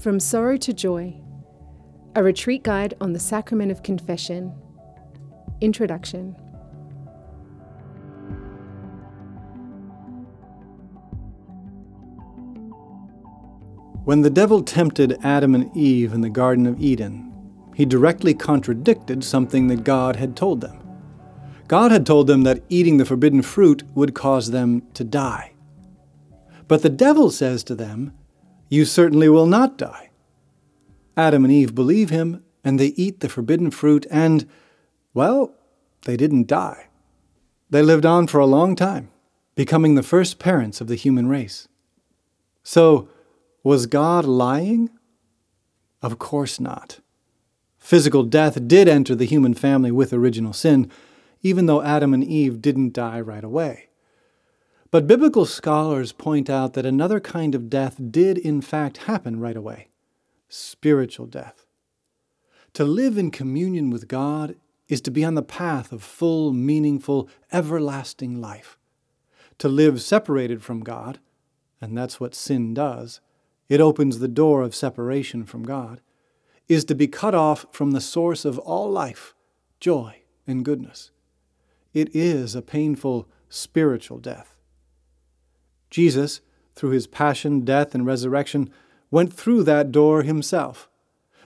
From Sorrow to Joy, a retreat guide on the sacrament of confession. Introduction. When the devil tempted Adam and Eve in the Garden of Eden, he directly contradicted something that God had told them. God had told them that eating the forbidden fruit would cause them to die. But the devil says to them, You certainly will not die. Adam and Eve believe him, and they eat the forbidden fruit, and, well, they didn't die. They lived on for a long time, becoming the first parents of the human race. So, was God lying? Of course not. Physical death did enter the human family with original sin, even though Adam and Eve didn't die right away. But biblical scholars point out that another kind of death did in fact happen right away spiritual death. To live in communion with God is to be on the path of full, meaningful, everlasting life. To live separated from God, and that's what sin does, it opens the door of separation from God, is to be cut off from the source of all life, joy, and goodness. It is a painful spiritual death. Jesus, through his passion, death, and resurrection, went through that door himself,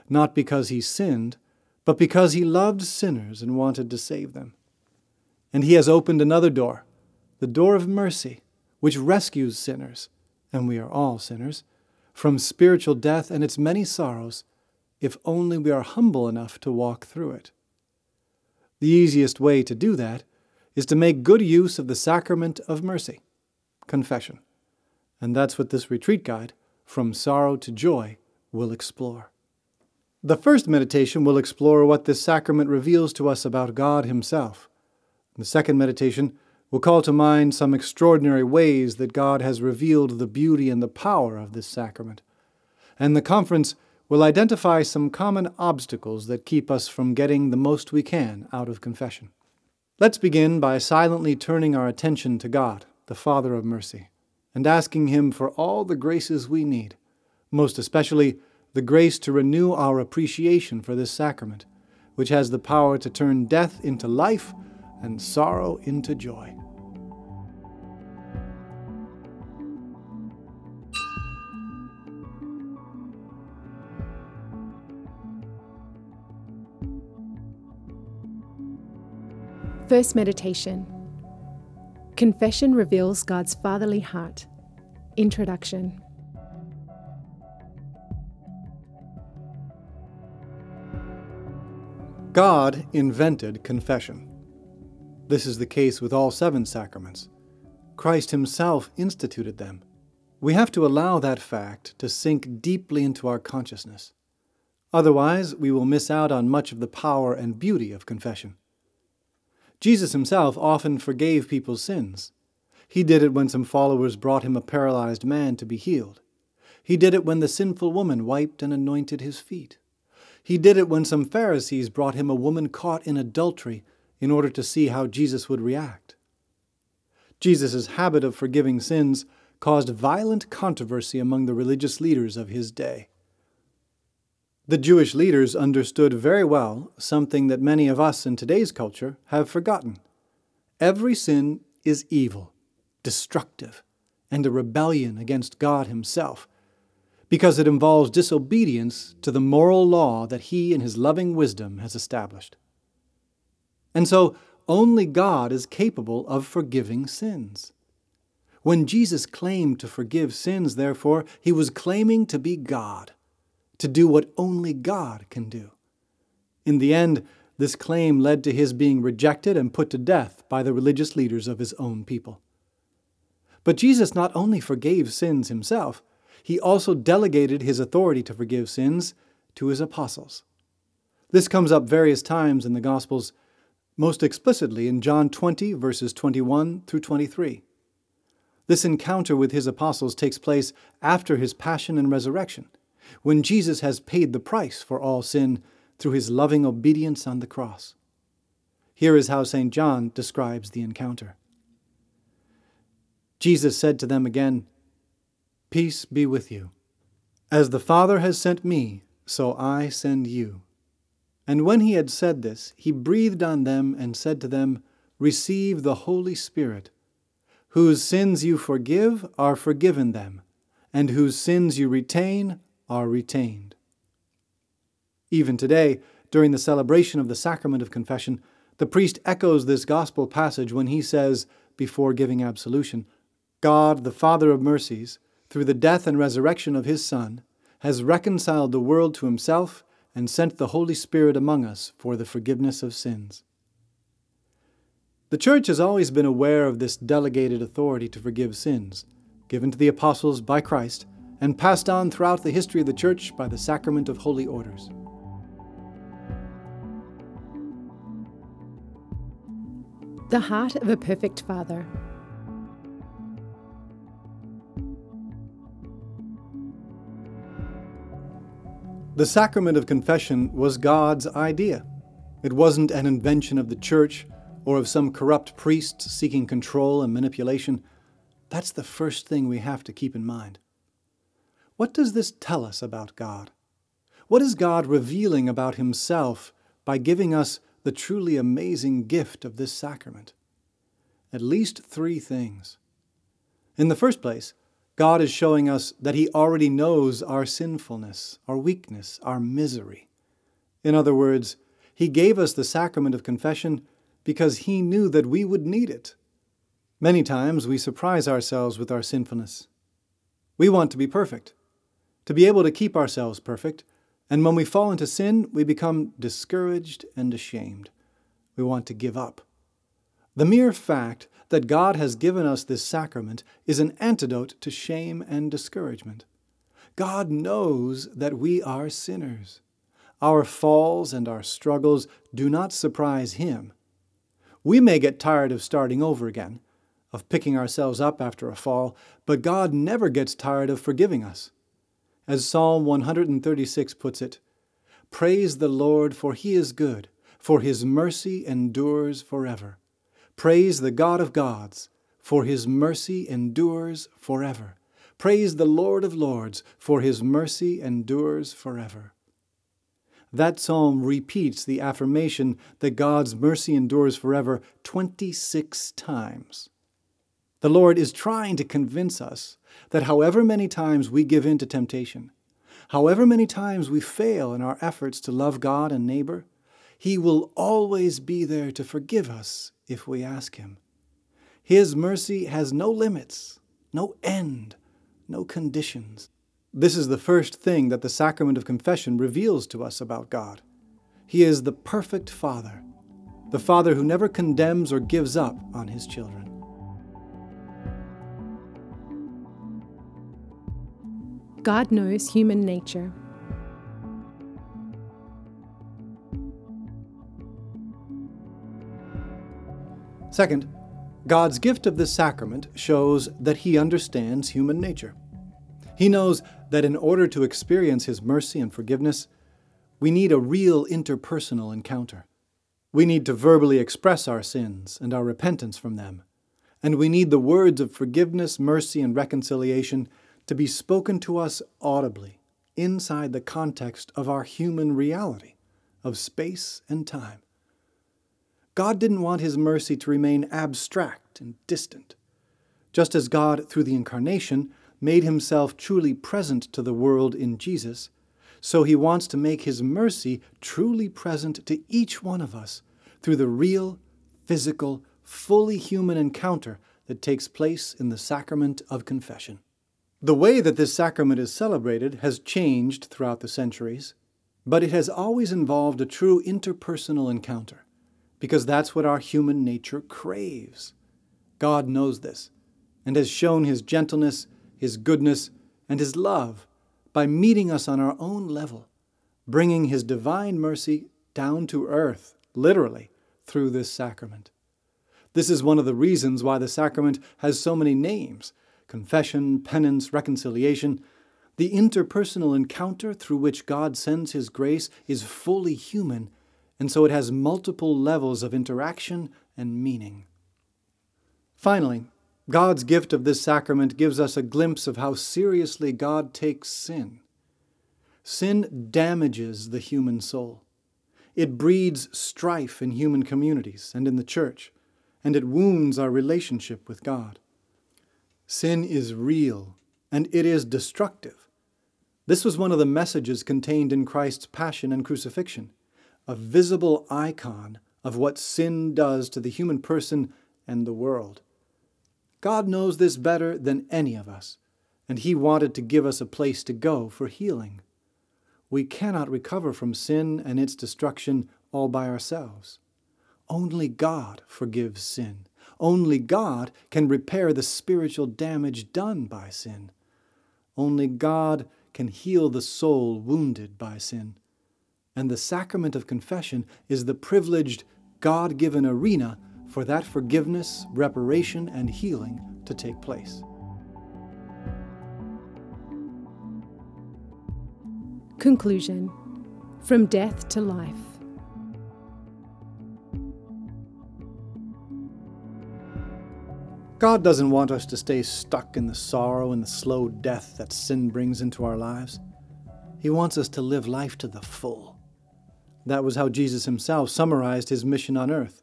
not because he sinned, but because he loved sinners and wanted to save them. And he has opened another door, the door of mercy, which rescues sinners, and we are all sinners, from spiritual death and its many sorrows, if only we are humble enough to walk through it. The easiest way to do that is to make good use of the sacrament of mercy confession. And that's what this retreat guide, From Sorrow to Joy, will explore. The first meditation will explore what this sacrament reveals to us about God Himself. The second meditation will call to mind some extraordinary ways that God has revealed the beauty and the power of this sacrament. And the conference will identify some common obstacles that keep us from getting the most we can out of confession. Let's begin by silently turning our attention to God the Father of mercy, and asking Him for all the graces we need, most especially the grace to renew our appreciation for this sacrament, which has the power to turn death into life and sorrow into joy. First meditation Confession reveals God's fatherly heart. Introduction. God invented confession. This is the case with all seven sacraments. Christ Himself instituted them. We have to allow that fact to sink deeply into our consciousness. Otherwise, we will miss out on much of the power and beauty of confession. Jesus himself often forgave people's sins. He did it when some followers brought him a paralyzed man to be healed. He did it when the sinful woman wiped and anointed his feet. He did it when some Pharisees brought him a woman caught in adultery in order to see how Jesus would react. Jesus' habit of forgiving sins caused violent controversy among the religious leaders of his day. The Jewish leaders understood very well something that many of us in today's culture have forgotten. Every sin is evil, destructive, and a rebellion against God Himself, because it involves disobedience to the moral law that He, in His loving wisdom, has established. And so, only God is capable of forgiving sins. When Jesus claimed to forgive sins, therefore, He was claiming to be God to do what only God can do. In the end, this claim led to his being rejected and put to death by the religious leaders of his own people. But Jesus not only forgave sins himself, he also delegated his authority to forgive sins to his apostles. This comes up various times in the Gospels, most explicitly in John 20, verses 21 through 23. This encounter with his apostles takes place after his passion and resurrection when Jesus has paid the price for all sin through his loving obedience on the cross. Here is how St. John describes the encounter. Jesus said to them again, Peace be with you. As the Father has sent me, so I send you. And when he had said this, he breathed on them and said to them, Receive the Holy Spirit. Whose sins you forgive are forgiven them, and whose sins you retain are retained. Even today, during the celebration of the sacrament of confession, the priest echoes this gospel passage when he says, before giving absolution, God, the Father of mercies, through the death and resurrection of his Son, has reconciled the world to himself and sent the Holy Spirit among us for the forgiveness of sins. The Church has always been aware of this delegated authority to forgive sins, given to the apostles by Christ and passed on throughout the history of the Church by the sacrament of holy orders. The Heart of a Perfect Father. The sacrament of confession was God's idea. It wasn't an invention of the church or of some corrupt priest seeking control and manipulation. That's the first thing we have to keep in mind. What does this tell us about God? What is God revealing about Himself by giving us the truly amazing gift of this sacrament? At least three things. In the first place, God is showing us that He already knows our sinfulness, our weakness, our misery. In other words, He gave us the sacrament of confession because He knew that we would need it. Many times we surprise ourselves with our sinfulness. We want to be perfect, to be able to keep ourselves perfect, and when we fall into sin, we become discouraged and ashamed. We want to give up. The mere fact that God has given us this sacrament is an antidote to shame and discouragement. God knows that we are sinners. Our falls and our struggles do not surprise Him. We may get tired of starting over again, of picking ourselves up after a fall, but God never gets tired of forgiving us. As Psalm 136 puts it, Praise the Lord, for He is good, for His mercy endures forever. Praise the God of gods, for his mercy endures forever. Praise the Lord of lords, for his mercy endures forever. That psalm repeats the affirmation that God's mercy endures forever 26 times. The Lord is trying to convince us that however many times we give in to temptation, however many times we fail in our efforts to love God and neighbor, He will always be there to forgive us if we ask Him. His mercy has no limits, no end, no conditions. This is the first thing that the sacrament of confession reveals to us about God. He is the perfect Father, the Father who never condemns or gives up on His children. God knows human nature. Second, God's gift of this sacrament shows that He understands human nature. He knows that in order to experience His mercy and forgiveness, we need a real interpersonal encounter. We need to verbally express our sins and our repentance from them. And we need the words of forgiveness, mercy, and reconciliation to be spoken to us audibly, inside the context of our human reality, of space and time. God didn't want his mercy to remain abstract and distant. Just as God, through the incarnation, made himself truly present to the world in Jesus, so he wants to make his mercy truly present to each one of us through the real, physical, fully human encounter that takes place in the sacrament of confession. The way that this sacrament is celebrated has changed throughout the centuries, but it has always involved a true interpersonal encounter because that's what our human nature craves. God knows this and has shown his gentleness, his goodness, and his love by meeting us on our own level, bringing his divine mercy down to earth, literally, through this sacrament. This is one of the reasons why the sacrament has so many names confession, penance, reconciliation. The interpersonal encounter through which God sends his grace is fully human and so it has multiple levels of interaction and meaning. Finally, God's gift of this sacrament gives us a glimpse of how seriously God takes sin. Sin damages the human soul. It breeds strife in human communities and in the church, and it wounds our relationship with God. Sin is real, and it is destructive. This was one of the messages contained in Christ's passion and crucifixion, a visible icon of what sin does to the human person and the world. God knows this better than any of us, and He wanted to give us a place to go for healing. We cannot recover from sin and its destruction all by ourselves. Only God forgives sin. Only God can repair the spiritual damage done by sin. Only God can heal the soul wounded by sin. And the sacrament of confession is the privileged, God given arena for that forgiveness, reparation, and healing to take place. Conclusion From Death to Life. God doesn't want us to stay stuck in the sorrow and the slow death that sin brings into our lives. He wants us to live life to the full. That was how Jesus himself summarized his mission on earth.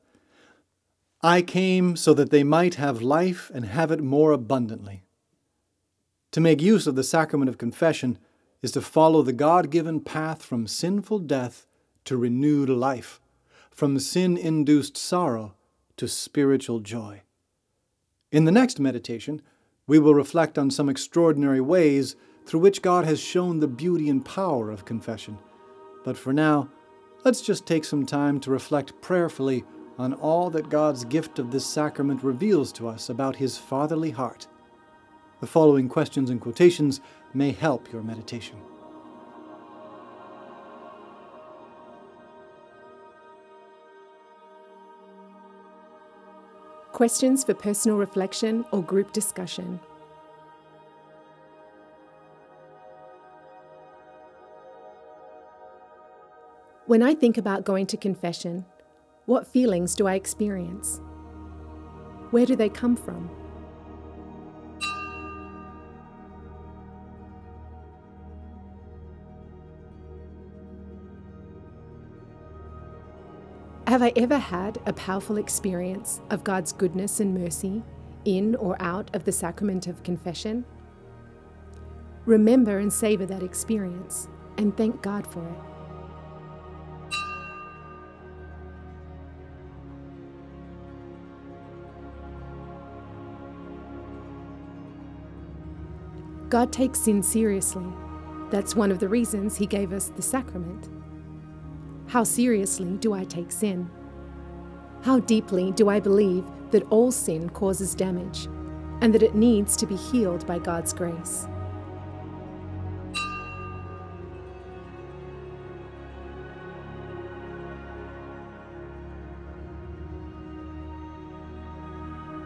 I came so that they might have life and have it more abundantly. To make use of the sacrament of confession is to follow the God given path from sinful death to renewed life, from sin induced sorrow to spiritual joy. In the next meditation, we will reflect on some extraordinary ways through which God has shown the beauty and power of confession. But for now, let's just take some time to reflect prayerfully on all that God's gift of this sacrament reveals to us about His fatherly heart. The following questions and quotations may help your meditation. Questions for personal reflection or group discussion. When I think about going to confession, what feelings do I experience? Where do they come from? Have I ever had a powerful experience of God's goodness and mercy in or out of the sacrament of confession? Remember and savor that experience and thank God for it. God takes sin seriously. That's one of the reasons He gave us the sacrament. How seriously do I take sin? How deeply do I believe that all sin causes damage and that it needs to be healed by God's grace?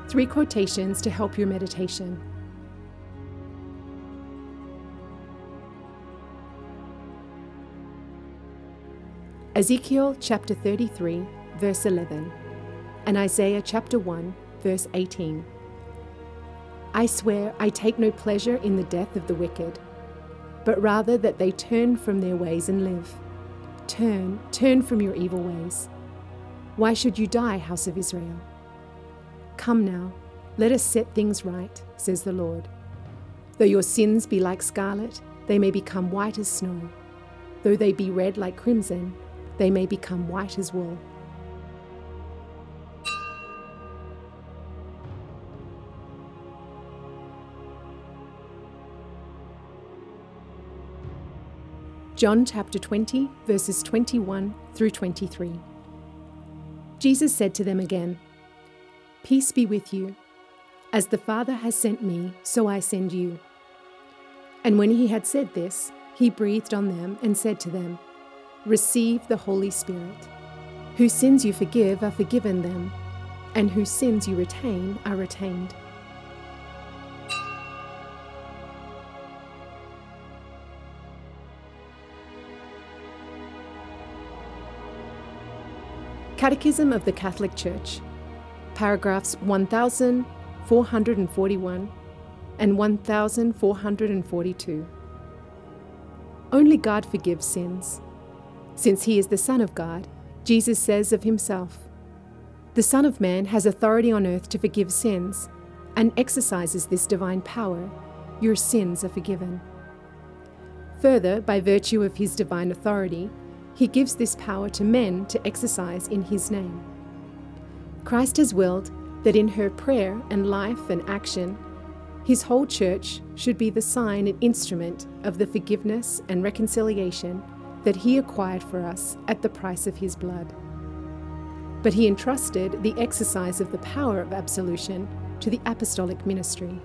Three quotations to help your meditation. Ezekiel chapter 33, verse 11, and Isaiah chapter 1, verse 18. I swear I take no pleasure in the death of the wicked, but rather that they turn from their ways and live. Turn, turn from your evil ways. Why should you die, house of Israel? Come now, let us set things right, says the Lord. Though your sins be like scarlet, they may become white as snow. Though they be red like crimson, they may become white as wool. John chapter 20, verses 21 through 23. Jesus said to them again, Peace be with you. As the Father has sent me, so I send you. And when he had said this, he breathed on them and said to them, receive the Holy Spirit. Whose sins you forgive are forgiven them, and whose sins you retain are retained. Catechism of the Catholic Church, paragraphs 1441 and 1442. Only God forgives sins. Since he is the Son of God, Jesus says of himself, The Son of Man has authority on earth to forgive sins, and exercises this divine power. Your sins are forgiven. Further, by virtue of his divine authority, he gives this power to men to exercise in his name. Christ has willed that in her prayer and life and action, his whole church should be the sign and instrument of the forgiveness and reconciliation that he acquired for us at the price of his blood. But he entrusted the exercise of the power of absolution to the apostolic ministry,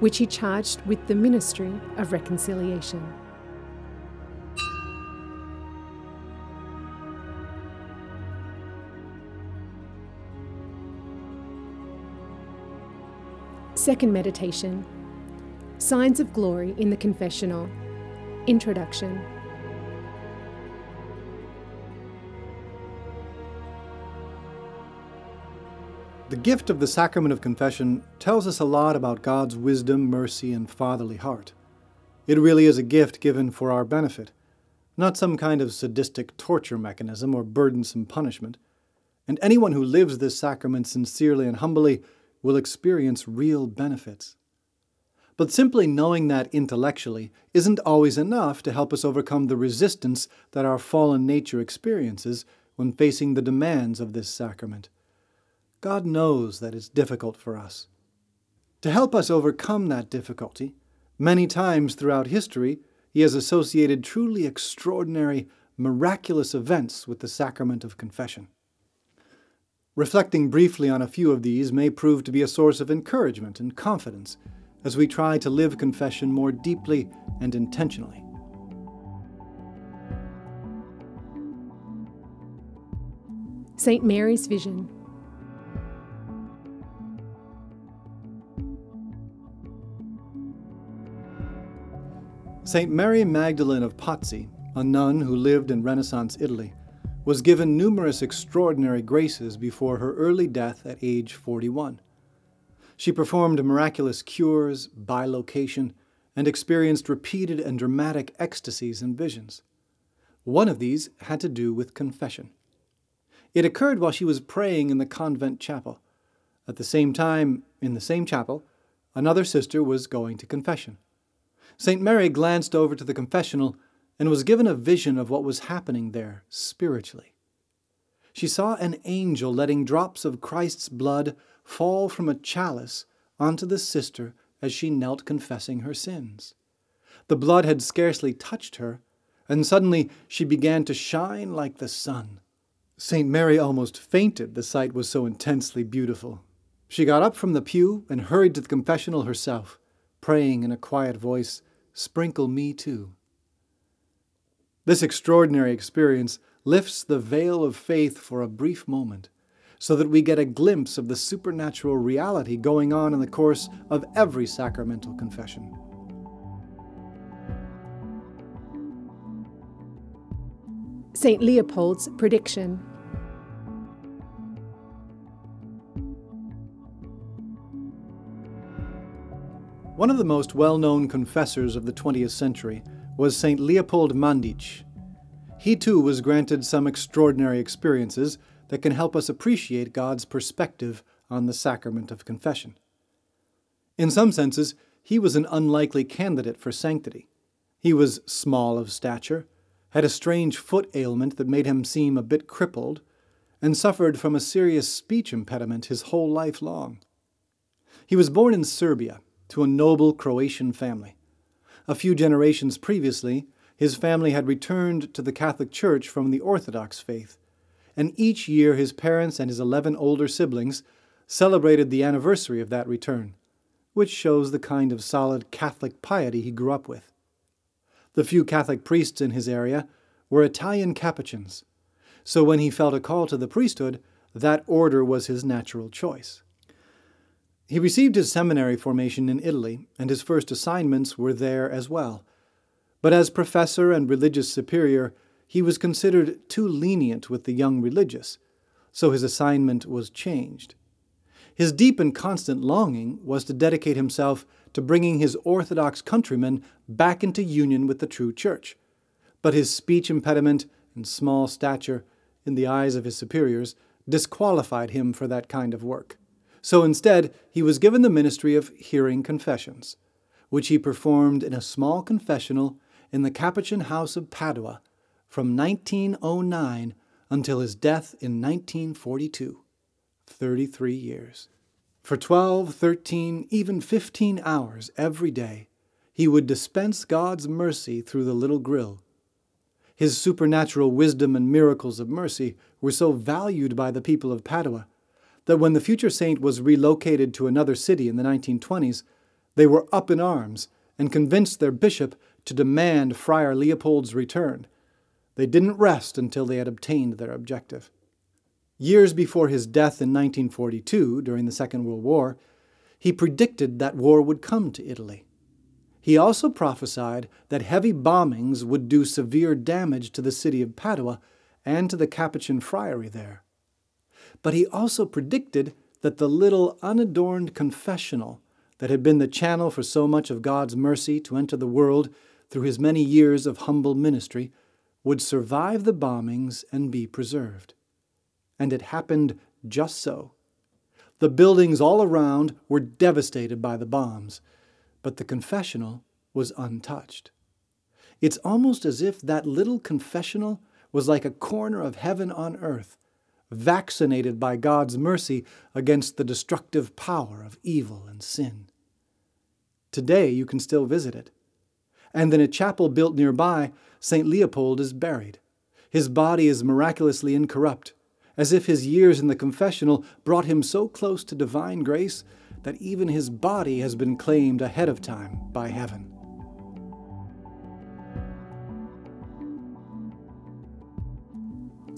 which he charged with the ministry of reconciliation. Second meditation Signs of Glory in the Confessional. Introduction. The gift of the sacrament of confession tells us a lot about God's wisdom, mercy, and fatherly heart. It really is a gift given for our benefit, not some kind of sadistic torture mechanism or burdensome punishment. And anyone who lives this sacrament sincerely and humbly will experience real benefits. But simply knowing that intellectually isn't always enough to help us overcome the resistance that our fallen nature experiences when facing the demands of this sacrament. God knows that it's difficult for us. To help us overcome that difficulty, many times throughout history, He has associated truly extraordinary, miraculous events with the sacrament of confession. Reflecting briefly on a few of these may prove to be a source of encouragement and confidence as we try to live confession more deeply and intentionally. St. Mary's Vision St. Mary Magdalene of Pazzi, a nun who lived in Renaissance Italy, was given numerous extraordinary graces before her early death at age 41. She performed miraculous cures, bilocation, and experienced repeated and dramatic ecstasies and visions. One of these had to do with confession. It occurred while she was praying in the convent chapel. At the same time, in the same chapel, another sister was going to confession. St. Mary glanced over to the confessional and was given a vision of what was happening there spiritually. She saw an angel letting drops of Christ's blood fall from a chalice onto the sister as she knelt confessing her sins. The blood had scarcely touched her, and suddenly she began to shine like the sun. St. Mary almost fainted, the sight was so intensely beautiful. She got up from the pew and hurried to the confessional herself, praying in a quiet voice, Sprinkle me too. This extraordinary experience lifts the veil of faith for a brief moment so that we get a glimpse of the supernatural reality going on in the course of every sacramental confession. St. Leopold's prediction. One of the most well known confessors of the 20th century was St. Leopold Mandic. He too was granted some extraordinary experiences that can help us appreciate God's perspective on the sacrament of confession. In some senses, he was an unlikely candidate for sanctity. He was small of stature, had a strange foot ailment that made him seem a bit crippled, and suffered from a serious speech impediment his whole life long. He was born in Serbia to a noble Croatian family. A few generations previously, his family had returned to the Catholic Church from the Orthodox faith, and each year his parents and his eleven older siblings celebrated the anniversary of that return, which shows the kind of solid Catholic piety he grew up with. The few Catholic priests in his area were Italian Capuchins, so when he felt a call to the priesthood, that order was his natural choice. He received his seminary formation in Italy, and his first assignments were there as well. But as professor and religious superior, he was considered too lenient with the young religious, so his assignment was changed. His deep and constant longing was to dedicate himself to bringing his Orthodox countrymen back into union with the true Church, But his speech impediment and small stature, in the eyes of his superiors, disqualified him for that kind of work. So instead, he was given the ministry of hearing confessions, which he performed in a small confessional in the Capuchin house of Padua from 1909 until his death in 1942. 33 years. For 12, 13, even 15 hours every day, he would dispense God's mercy through the little grill. His supernatural wisdom and miracles of mercy were so valued by the people of Padua that when the future saint was relocated to another city in the 1920s, they were up in arms and convinced their bishop to demand Friar Leopold's return. They didn't rest until they had obtained their objective. Years before his death in 1942, during the Second World War, he predicted that war would come to Italy. He also prophesied that heavy bombings would do severe damage to the city of Padua and to the Capuchin friary there. But he also predicted that the little unadorned confessional that had been the channel for so much of God's mercy to enter the world through his many years of humble ministry would survive the bombings and be preserved. And it happened just so. The buildings all around were devastated by the bombs, but the confessional was untouched. It's almost as if that little confessional was like a corner of heaven on earth, vaccinated by God's mercy against the destructive power of evil and sin. Today you can still visit it. And in a chapel built nearby, St. Leopold is buried. His body is miraculously incorrupt, as if his years in the confessional brought him so close to divine grace that even his body has been claimed ahead of time by heaven.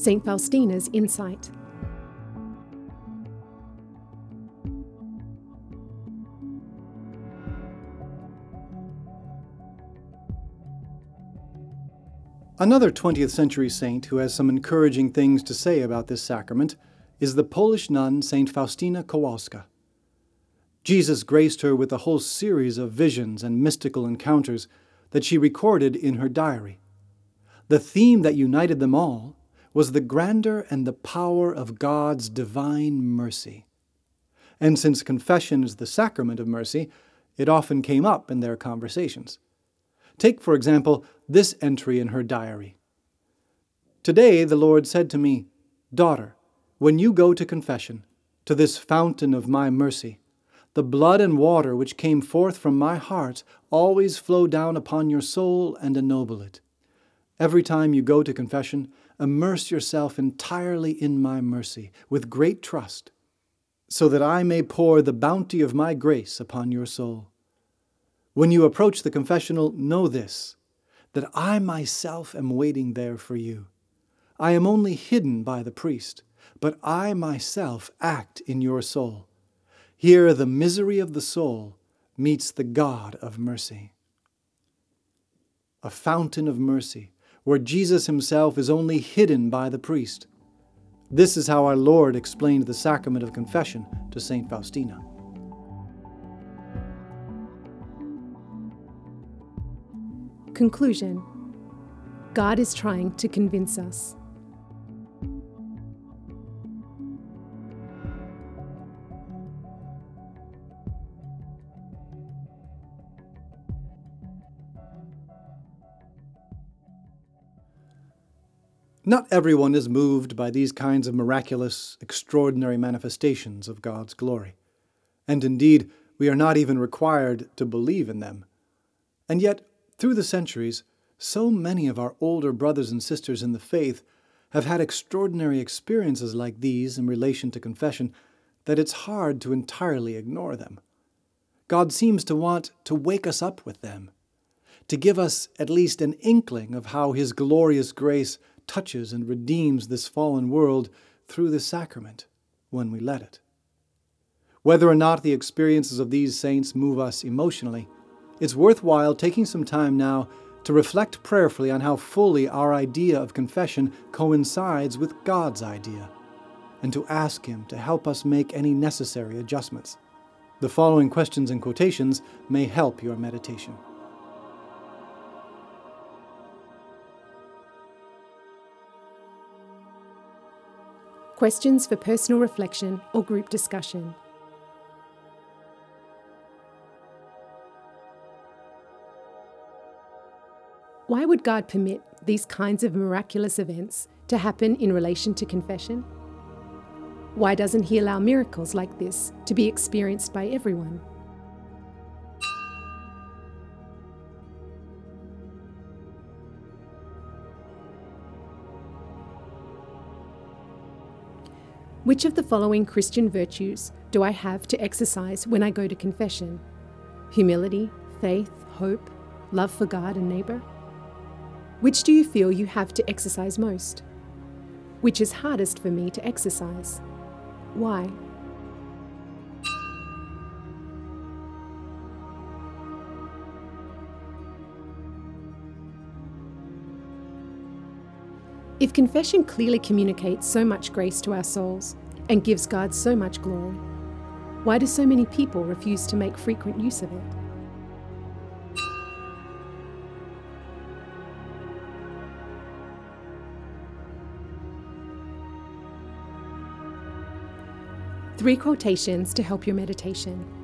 St. Faustina's Insight. Another 20th century saint who has some encouraging things to say about this sacrament is the Polish nun St. Faustina Kowalska. Jesus graced her with a whole series of visions and mystical encounters that she recorded in her diary. The theme that united them all was the grandeur and the power of God's divine mercy. And since confession is the sacrament of mercy, it often came up in their conversations. Take, for example, this entry in her diary Today the Lord said to me, Daughter, when you go to confession, to this fountain of my mercy, the blood and water which came forth from my heart always flow down upon your soul and ennoble it. Every time you go to confession, immerse yourself entirely in my mercy with great trust, so that I may pour the bounty of my grace upon your soul. When you approach the confessional, know this that I myself am waiting there for you. I am only hidden by the priest, but I myself act in your soul. Here, the misery of the soul meets the God of mercy. A fountain of mercy, where Jesus himself is only hidden by the priest. This is how our Lord explained the sacrament of confession to St. Faustina. Conclusion God is trying to convince us. Not everyone is moved by these kinds of miraculous, extraordinary manifestations of God's glory. And indeed, we are not even required to believe in them. And yet, through the centuries, so many of our older brothers and sisters in the faith have had extraordinary experiences like these in relation to confession that it's hard to entirely ignore them. God seems to want to wake us up with them, to give us at least an inkling of how His glorious grace touches and redeems this fallen world through the sacrament when we let it. Whether or not the experiences of these saints move us emotionally, it's worthwhile taking some time now to reflect prayerfully on how fully our idea of confession coincides with God's idea, and to ask Him to help us make any necessary adjustments. The following questions and quotations may help your meditation. Questions for personal reflection or group discussion. Why would God permit these kinds of miraculous events to happen in relation to confession? Why doesn't He allow miracles like this to be experienced by everyone? Which of the following Christian virtues do I have to exercise when I go to confession? Humility, faith, hope, love for God and neighbour? Which do you feel you have to exercise most? Which is hardest for me to exercise? Why? If confession clearly communicates so much grace to our souls and gives God so much glory, why do so many people refuse to make frequent use of it? Three quotations to help your meditation.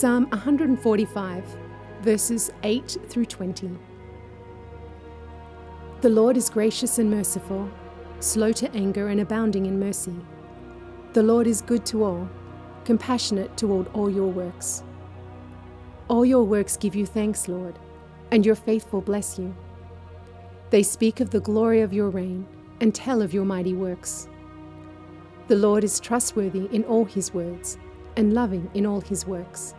Psalm 145, verses 8 through 20. The Lord is gracious and merciful, slow to anger and abounding in mercy. The Lord is good to all, compassionate toward all your works. All your works give you thanks, Lord, and your faithful bless you. They speak of the glory of your reign and tell of your mighty works. The Lord is trustworthy in all his words and loving in all his works.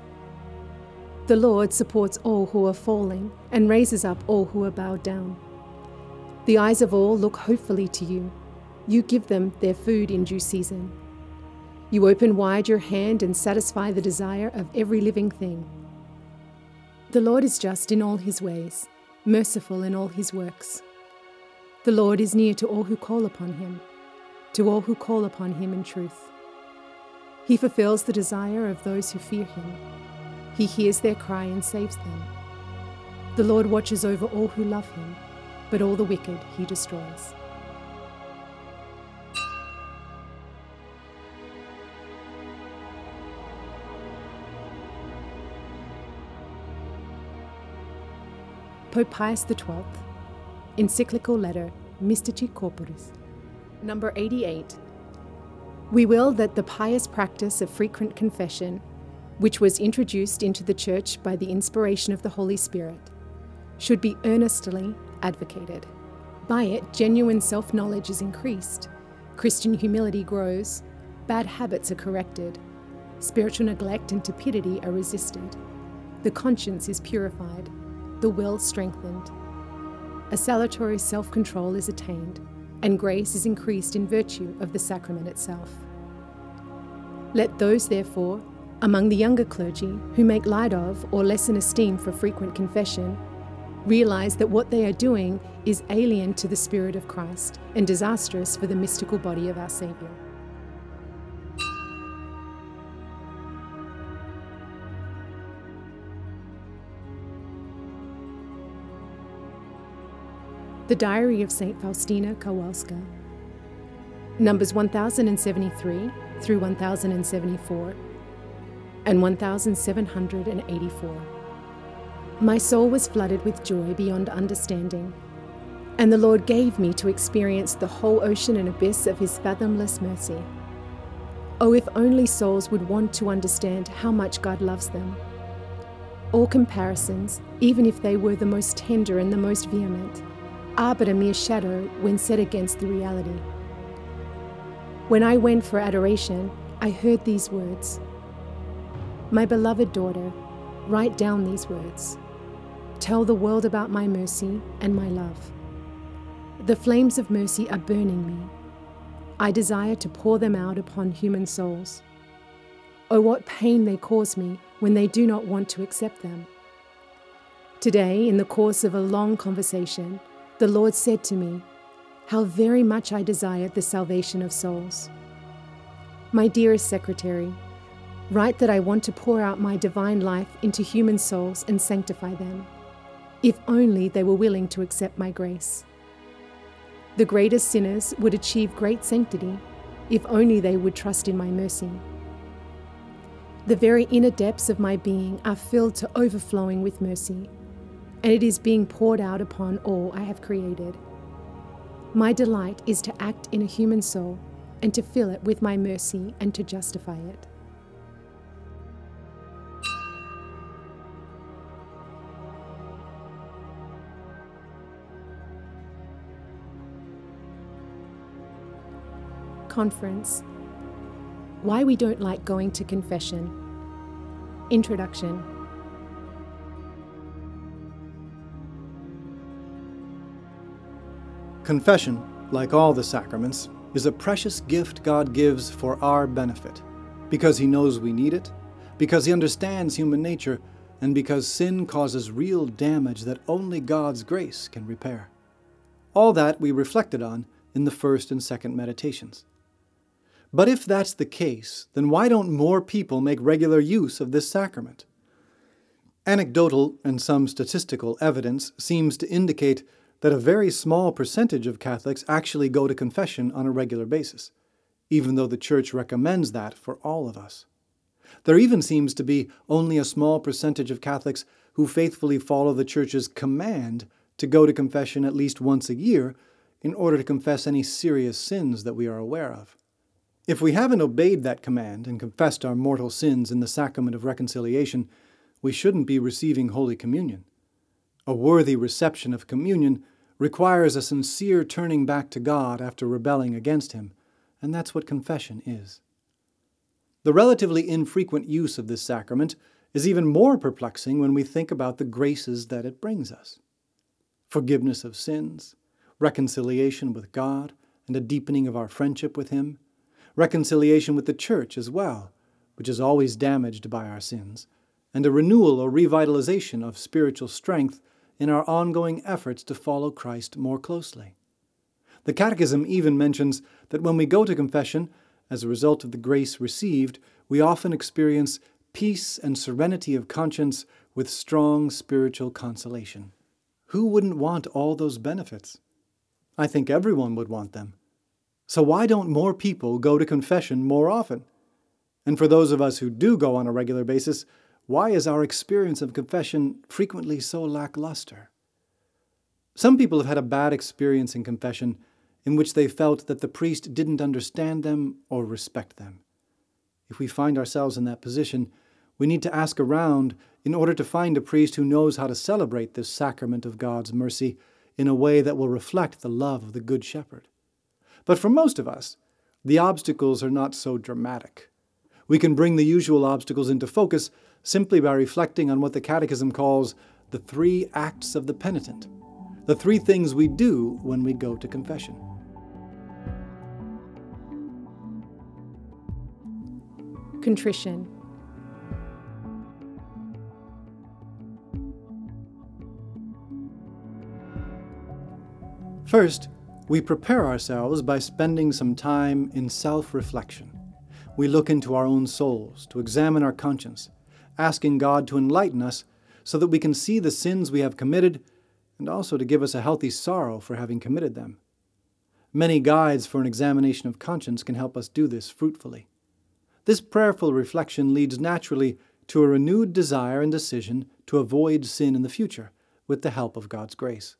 The Lord supports all who are falling and raises up all who are bowed down. The eyes of all look hopefully to you. You give them their food in due season. You open wide your hand and satisfy the desire of every living thing. The Lord is just in all his ways, merciful in all his works. The Lord is near to all who call upon him, to all who call upon him in truth. He fulfills the desire of those who fear him. He hears their cry and saves them. The Lord watches over all who love him, but all the wicked he destroys. Pope Pius XII, encyclical letter Mystici Corporis, number 88. We will that the pious practice of frequent confession which was introduced into the Church by the inspiration of the Holy Spirit, should be earnestly advocated. By it, genuine self knowledge is increased, Christian humility grows, bad habits are corrected, spiritual neglect and tepidity are resisted, the conscience is purified, the will strengthened, a salutary self control is attained, and grace is increased in virtue of the sacrament itself. Let those, therefore, among the younger clergy, who make light of or lessen esteem for frequent confession, realize that what they are doing is alien to the Spirit of Christ and disastrous for the mystical body of our Saviour. The Diary of St. Faustina Kowalska, numbers 1073 through 1074 and 1784. My soul was flooded with joy beyond understanding, and the Lord gave me to experience the whole ocean and abyss of His fathomless mercy. Oh, if only souls would want to understand how much God loves them. All comparisons, even if they were the most tender and the most vehement, are but a mere shadow when set against the reality. When I went for adoration, I heard these words my beloved daughter, write down these words. Tell the world about my mercy and my love. The flames of mercy are burning me. I desire to pour them out upon human souls. Oh, what pain they cause me when they do not want to accept them. Today, in the course of a long conversation, the Lord said to me, How very much I desire the salvation of souls. My dearest secretary, Write that I want to pour out my divine life into human souls and sanctify them. If only they were willing to accept my grace. The greatest sinners would achieve great sanctity if only they would trust in my mercy. The very inner depths of my being are filled to overflowing with mercy, and it is being poured out upon all I have created. My delight is to act in a human soul and to fill it with my mercy and to justify it. Conference Why We Don't Like Going to Confession. Introduction Confession, like all the sacraments, is a precious gift God gives for our benefit, because He knows we need it, because He understands human nature, and because sin causes real damage that only God's grace can repair. All that we reflected on in the first and second meditations. But if that's the case, then why don't more people make regular use of this sacrament? Anecdotal and some statistical evidence seems to indicate that a very small percentage of Catholics actually go to confession on a regular basis, even though the Church recommends that for all of us. There even seems to be only a small percentage of Catholics who faithfully follow the Church's command to go to confession at least once a year in order to confess any serious sins that we are aware of. If we haven't obeyed that command and confessed our mortal sins in the sacrament of reconciliation, we shouldn't be receiving Holy Communion. A worthy reception of communion requires a sincere turning back to God after rebelling against Him, and that's what confession is. The relatively infrequent use of this sacrament is even more perplexing when we think about the graces that it brings us forgiveness of sins, reconciliation with God, and a deepening of our friendship with Him reconciliation with the church as well, which is always damaged by our sins, and a renewal or revitalization of spiritual strength in our ongoing efforts to follow Christ more closely. The Catechism even mentions that when we go to confession, as a result of the grace received, we often experience peace and serenity of conscience with strong spiritual consolation. Who wouldn't want all those benefits? I think everyone would want them. So why don't more people go to confession more often? And for those of us who do go on a regular basis, why is our experience of confession frequently so lackluster? Some people have had a bad experience in confession in which they felt that the priest didn't understand them or respect them. If we find ourselves in that position, we need to ask around in order to find a priest who knows how to celebrate this sacrament of God's mercy in a way that will reflect the love of the Good Shepherd. But for most of us, the obstacles are not so dramatic. We can bring the usual obstacles into focus simply by reflecting on what the Catechism calls the three acts of the penitent, the three things we do when we go to confession. Contrition. First, we prepare ourselves by spending some time in self reflection. We look into our own souls to examine our conscience, asking God to enlighten us so that we can see the sins we have committed and also to give us a healthy sorrow for having committed them. Many guides for an examination of conscience can help us do this fruitfully. This prayerful reflection leads naturally to a renewed desire and decision to avoid sin in the future with the help of God's grace.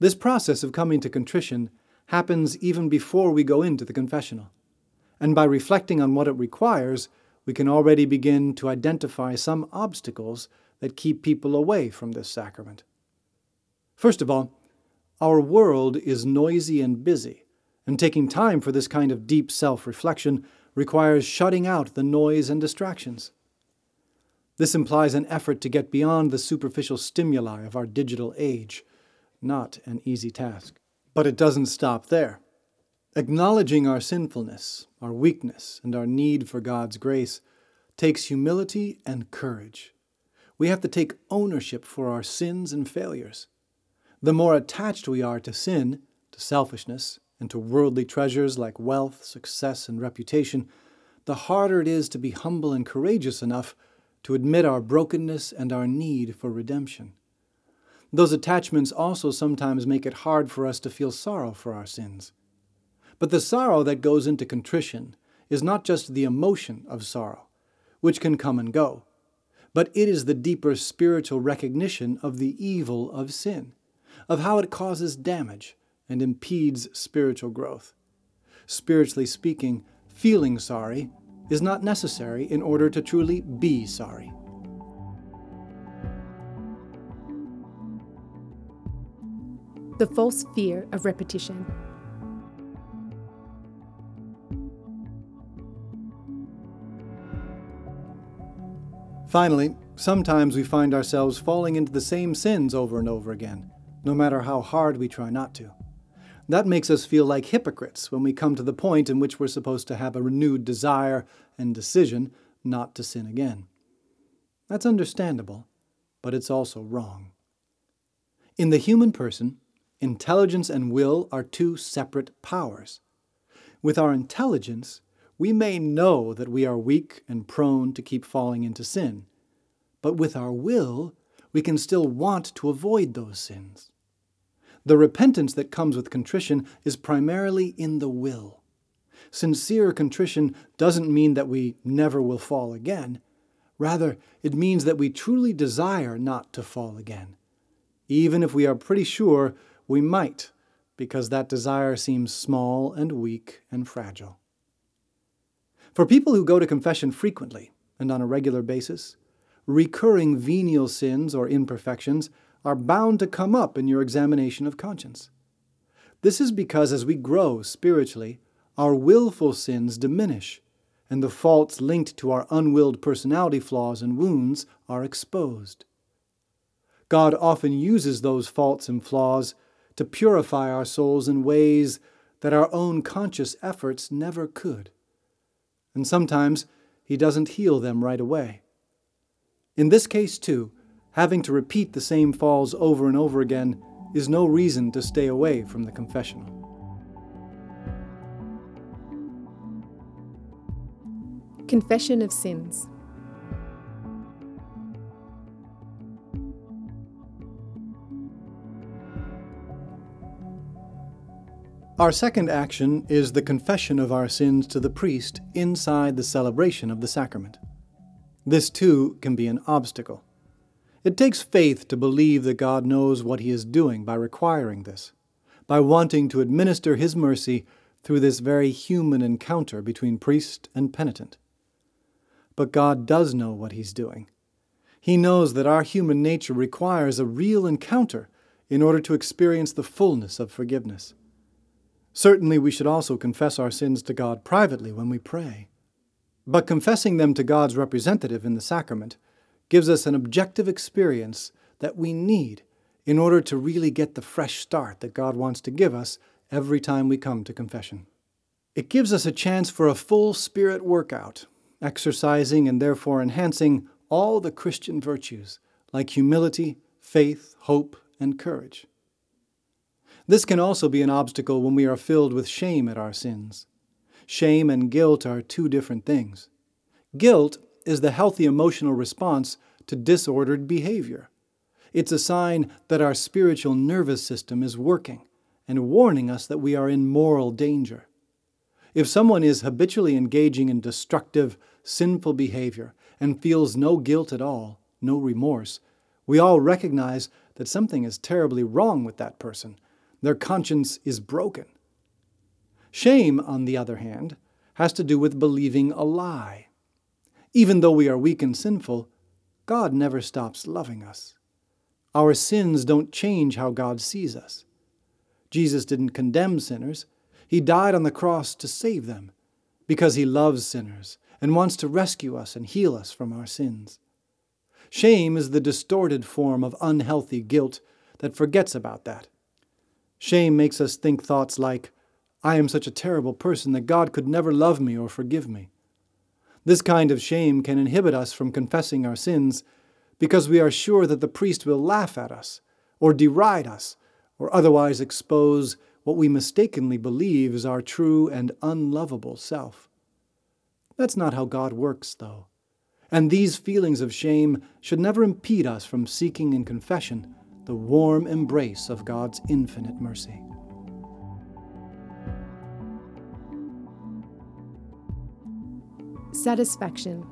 This process of coming to contrition happens even before we go into the confessional. And by reflecting on what it requires, we can already begin to identify some obstacles that keep people away from this sacrament. First of all, our world is noisy and busy, and taking time for this kind of deep self reflection requires shutting out the noise and distractions. This implies an effort to get beyond the superficial stimuli of our digital age not an easy task. But it doesn't stop there. Acknowledging our sinfulness, our weakness, and our need for God's grace takes humility and courage. We have to take ownership for our sins and failures. The more attached we are to sin, to selfishness, and to worldly treasures like wealth, success, and reputation, the harder it is to be humble and courageous enough to admit our brokenness and our need for redemption. Those attachments also sometimes make it hard for us to feel sorrow for our sins. But the sorrow that goes into contrition is not just the emotion of sorrow, which can come and go, but it is the deeper spiritual recognition of the evil of sin, of how it causes damage and impedes spiritual growth. Spiritually speaking, feeling sorry is not necessary in order to truly be sorry. The false fear of repetition. Finally, sometimes we find ourselves falling into the same sins over and over again, no matter how hard we try not to. That makes us feel like hypocrites when we come to the point in which we're supposed to have a renewed desire and decision not to sin again. That's understandable, but it's also wrong. In the human person, intelligence and will are two separate powers. With our intelligence, we may know that we are weak and prone to keep falling into sin, but with our will, we can still want to avoid those sins. The repentance that comes with contrition is primarily in the will. Sincere contrition doesn't mean that we never will fall again. Rather, it means that we truly desire not to fall again, even if we are pretty sure we might, because that desire seems small and weak and fragile. For people who go to confession frequently and on a regular basis, recurring venial sins or imperfections are bound to come up in your examination of conscience. This is because as we grow spiritually, our willful sins diminish, and the faults linked to our unwilled personality flaws and wounds are exposed. God often uses those faults and flaws to purify our souls in ways that our own conscious efforts never could and sometimes he doesn't heal them right away. In this case, too, having to repeat the same falls over and over again is no reason to stay away from the confessional. Confession of Sins. Our second action is the confession of our sins to the priest inside the celebration of the sacrament. This too can be an obstacle. It takes faith to believe that God knows what He is doing by requiring this, by wanting to administer His mercy through this very human encounter between priest and penitent. But God does know what He's doing. He knows that our human nature requires a real encounter in order to experience the fullness of forgiveness. Certainly, we should also confess our sins to God privately when we pray. But confessing them to God's representative in the sacrament gives us an objective experience that we need in order to really get the fresh start that God wants to give us every time we come to confession. It gives us a chance for a full spirit workout, exercising and therefore enhancing all the Christian virtues like humility, faith, hope, and courage. This can also be an obstacle when we are filled with shame at our sins. Shame and guilt are two different things. Guilt is the healthy emotional response to disordered behavior. It's a sign that our spiritual nervous system is working and warning us that we are in moral danger. If someone is habitually engaging in destructive, sinful behavior and feels no guilt at all, no remorse, we all recognize that something is terribly wrong with that person their conscience is broken. Shame, on the other hand, has to do with believing a lie. Even though we are weak and sinful, God never stops loving us. Our sins don't change how God sees us. Jesus didn't condemn sinners, He died on the cross to save them, because He loves sinners and wants to rescue us and heal us from our sins. Shame is the distorted form of unhealthy guilt that forgets about that Shame makes us think thoughts like, I am such a terrible person that God could never love me or forgive me. This kind of shame can inhibit us from confessing our sins because we are sure that the priest will laugh at us, or deride us, or otherwise expose what we mistakenly believe is our true and unlovable self. That's not how God works, though. And these feelings of shame should never impede us from seeking in confession the warm embrace of God's infinite mercy. Satisfaction.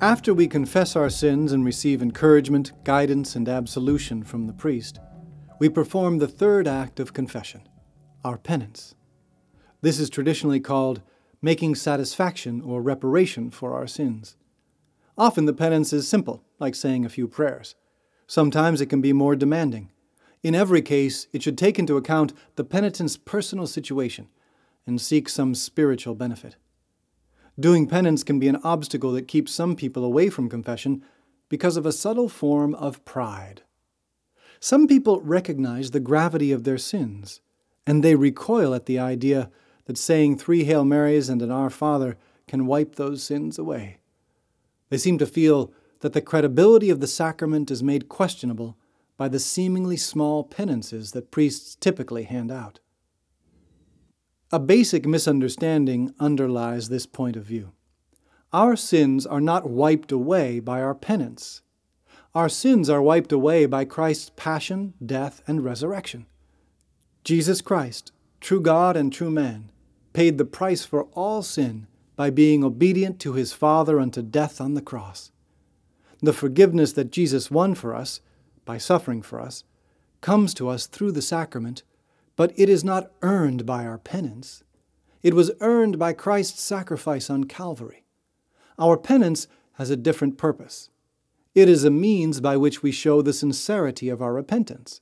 After we confess our sins and receive encouragement, guidance, and absolution from the priest, we perform the third act of confession, our penance. This is traditionally called making satisfaction or reparation for our sins. Often the penance is simple, like saying a few prayers. Sometimes it can be more demanding. In every case, it should take into account the penitent's personal situation and seek some spiritual benefit. Doing penance can be an obstacle that keeps some people away from confession because of a subtle form of pride. Some people recognize the gravity of their sins, and they recoil at the idea that saying three Hail Marys and an Our Father can wipe those sins away. They seem to feel that the credibility of the sacrament is made questionable by the seemingly small penances that priests typically hand out. A basic misunderstanding underlies this point of view. Our sins are not wiped away by our penance. Our sins are wiped away by Christ's passion, death, and resurrection. Jesus Christ, true God and true man, paid the price for all sin by being obedient to his Father unto death on the cross. The forgiveness that Jesus won for us, by suffering for us, comes to us through the sacrament but it is not earned by our penance. It was earned by Christ's sacrifice on Calvary. Our penance has a different purpose. It is a means by which we show the sincerity of our repentance,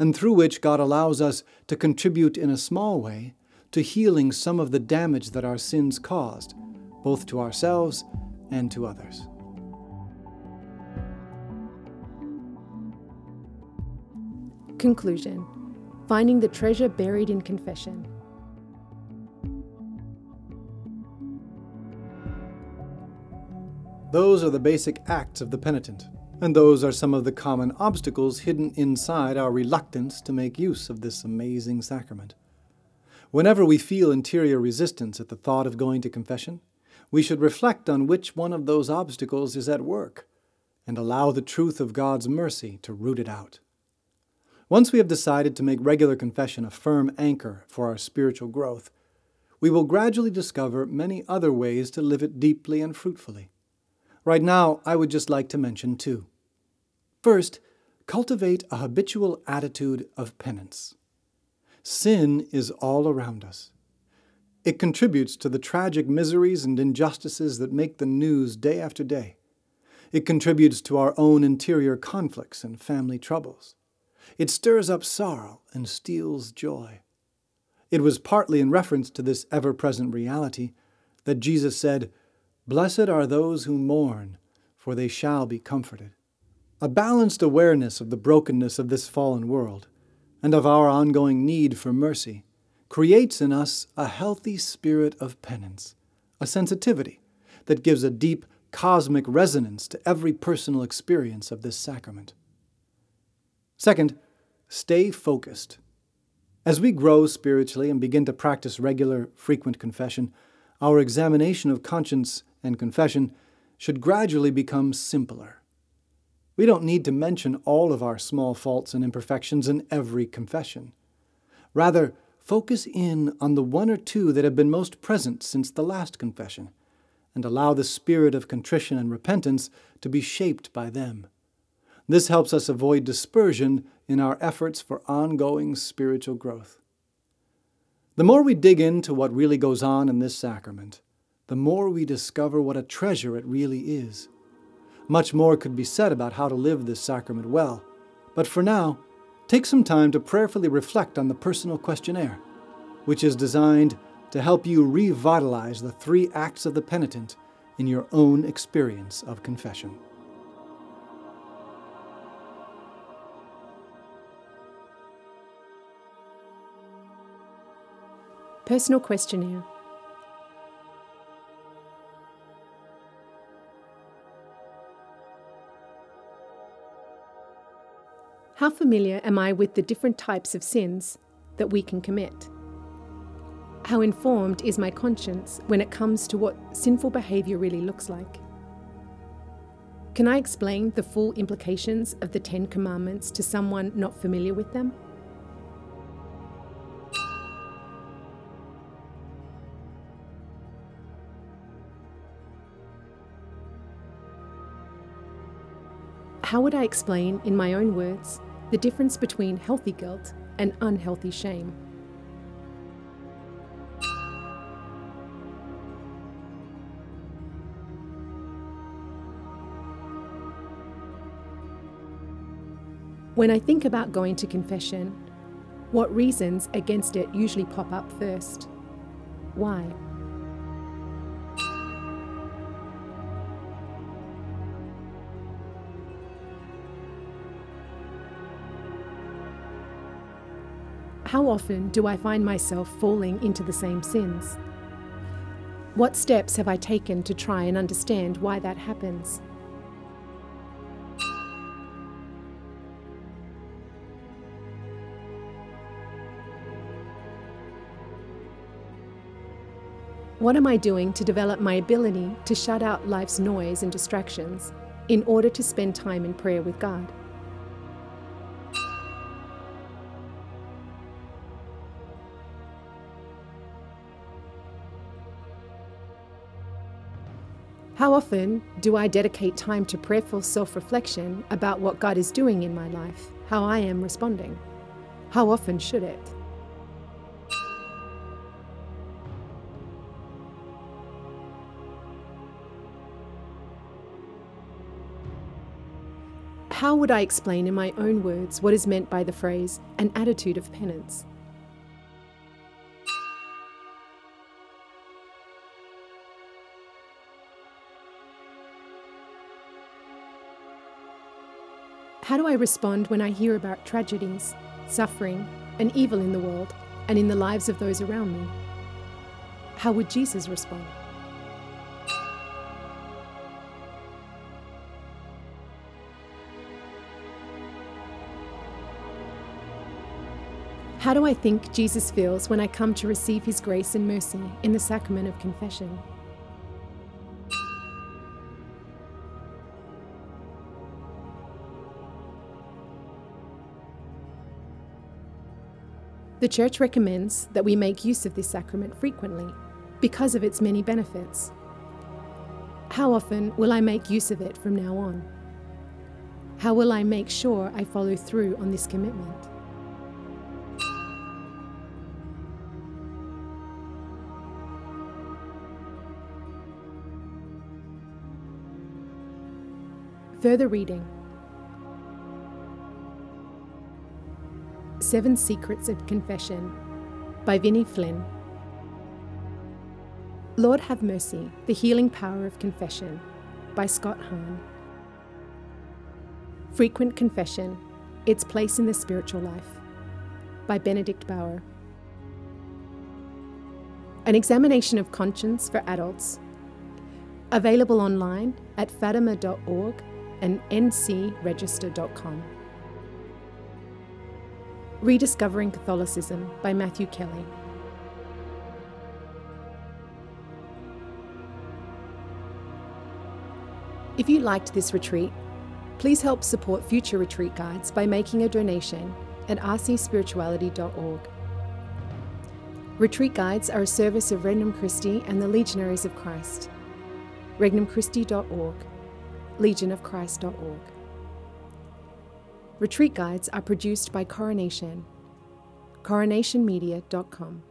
and through which God allows us to contribute in a small way to healing some of the damage that our sins caused, both to ourselves and to others. Conclusion Finding the treasure buried in confession. Those are the basic acts of the penitent, and those are some of the common obstacles hidden inside our reluctance to make use of this amazing sacrament. Whenever we feel interior resistance at the thought of going to confession, we should reflect on which one of those obstacles is at work and allow the truth of God's mercy to root it out. Once we have decided to make regular confession a firm anchor for our spiritual growth, we will gradually discover many other ways to live it deeply and fruitfully. Right now, I would just like to mention two. First, cultivate a habitual attitude of penance. Sin is all around us. It contributes to the tragic miseries and injustices that make the news day after day. It contributes to our own interior conflicts and family troubles. It stirs up sorrow and steals joy. It was partly in reference to this ever present reality that Jesus said, Blessed are those who mourn, for they shall be comforted. A balanced awareness of the brokenness of this fallen world and of our ongoing need for mercy creates in us a healthy spirit of penance, a sensitivity that gives a deep cosmic resonance to every personal experience of this sacrament. Second, stay focused. As we grow spiritually and begin to practice regular, frequent confession, our examination of conscience and confession should gradually become simpler. We don't need to mention all of our small faults and imperfections in every confession. Rather, focus in on the one or two that have been most present since the last confession, and allow the spirit of contrition and repentance to be shaped by them. This helps us avoid dispersion in our efforts for ongoing spiritual growth. The more we dig into what really goes on in this sacrament, the more we discover what a treasure it really is. Much more could be said about how to live this sacrament well, but for now, take some time to prayerfully reflect on the personal questionnaire, which is designed to help you revitalize the three acts of the penitent in your own experience of confession. Personal questionnaire. How familiar am I with the different types of sins that we can commit? How informed is my conscience when it comes to what sinful behaviour really looks like? Can I explain the full implications of the Ten Commandments to someone not familiar with them? How would I explain, in my own words, the difference between healthy guilt and unhealthy shame? When I think about going to confession, what reasons against it usually pop up first? Why? How often do I find myself falling into the same sins? What steps have I taken to try and understand why that happens? What am I doing to develop my ability to shut out life's noise and distractions in order to spend time in prayer with God? How often do I dedicate time to prayerful self reflection about what God is doing in my life, how I am responding? How often should it? How would I explain in my own words what is meant by the phrase, an attitude of penance? How do I respond when I hear about tragedies, suffering, and evil in the world and in the lives of those around me? How would Jesus respond? How do I think Jesus feels when I come to receive his grace and mercy in the sacrament of confession? The Church recommends that we make use of this sacrament frequently because of its many benefits. How often will I make use of it from now on? How will I make sure I follow through on this commitment? Further reading Seven Secrets of Confession by Vinny Flynn. Lord Have Mercy The Healing Power of Confession by Scott Hahn. Frequent Confession Its Place in the Spiritual Life by Benedict Baur. An Examination of Conscience for Adults. Available online at fatima.org and ncregister.com. Rediscovering Catholicism by Matthew Kelly. If you liked this retreat, please help support future retreat guides by making a donation at rcspirituality.org. Retreat guides are a service of Regnum Christi and the Legionaries of Christ. regnumchristi.org legionofchrist.org. Retreat guides are produced by Coronation, coronationmedia.com.